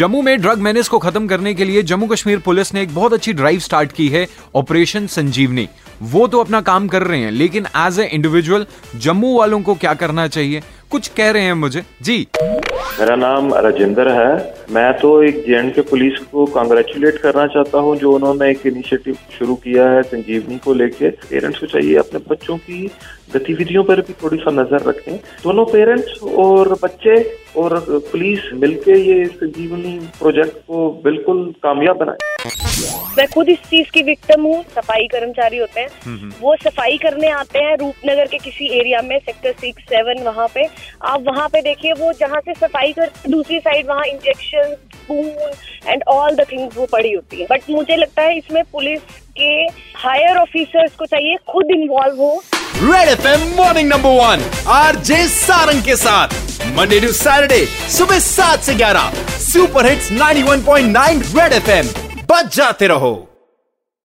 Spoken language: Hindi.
जम्मू में ड्रग मैनेज को खत्म करने के लिए जम्मू कश्मीर पुलिस ने एक बहुत अच्छी ड्राइव स्टार्ट की है ऑपरेशन संजीवनी। वो तो अपना काम कर रहे हैं, लेकिन एज ए इंडिविजुअल जम्मू वालों को क्या करना चाहिए? कुछ कह रहे हैं मुझे। जी। मेरा नाम राजेंद्र है। मैं तो एक जे के पुलिस को कॉन्ग्रेचुलेट करना चाहता हूँ, जो उन्होंने एक इनिशिएटिव शुरू किया है संजीवनी को लेके। पेरेंट्स को चाहिए अपने बच्चों की गतिविधियों पर भी थोड़ी सा नज़र रखें। दोनों पेरेंट्स और बच्चे और पुलिस मिलके ये संजीवनी प्रोजेक्ट को बिल्कुल कामयाब बनाए। मैं खुद इस चीज़ की विक्टिम हूँ सफ़ाई कर्मचारी होते हैं। वो सफ़ाई करने आते हैं रूपनगर के किसी एरिया में सेक्टर सिक्स सेवन वहाँ पे। आप वहाँ पे देखिए वो जहाँ से सफ़ाई कर दूसरी साइड वहाँ injection spoon and all the things वो पड़ी होती है। बट मुझे लगता है इसमें पुलिस के हायर ऑफिसर्स को चाहिए खुद इन्वॉल्व हो। Red F M morning number one R J Sarang के साथ। मंडे टू सैटरडे सुबह सात से ग्यारह। सुपर हिट्स 91.9 रेड एफएम बच जाते रहो।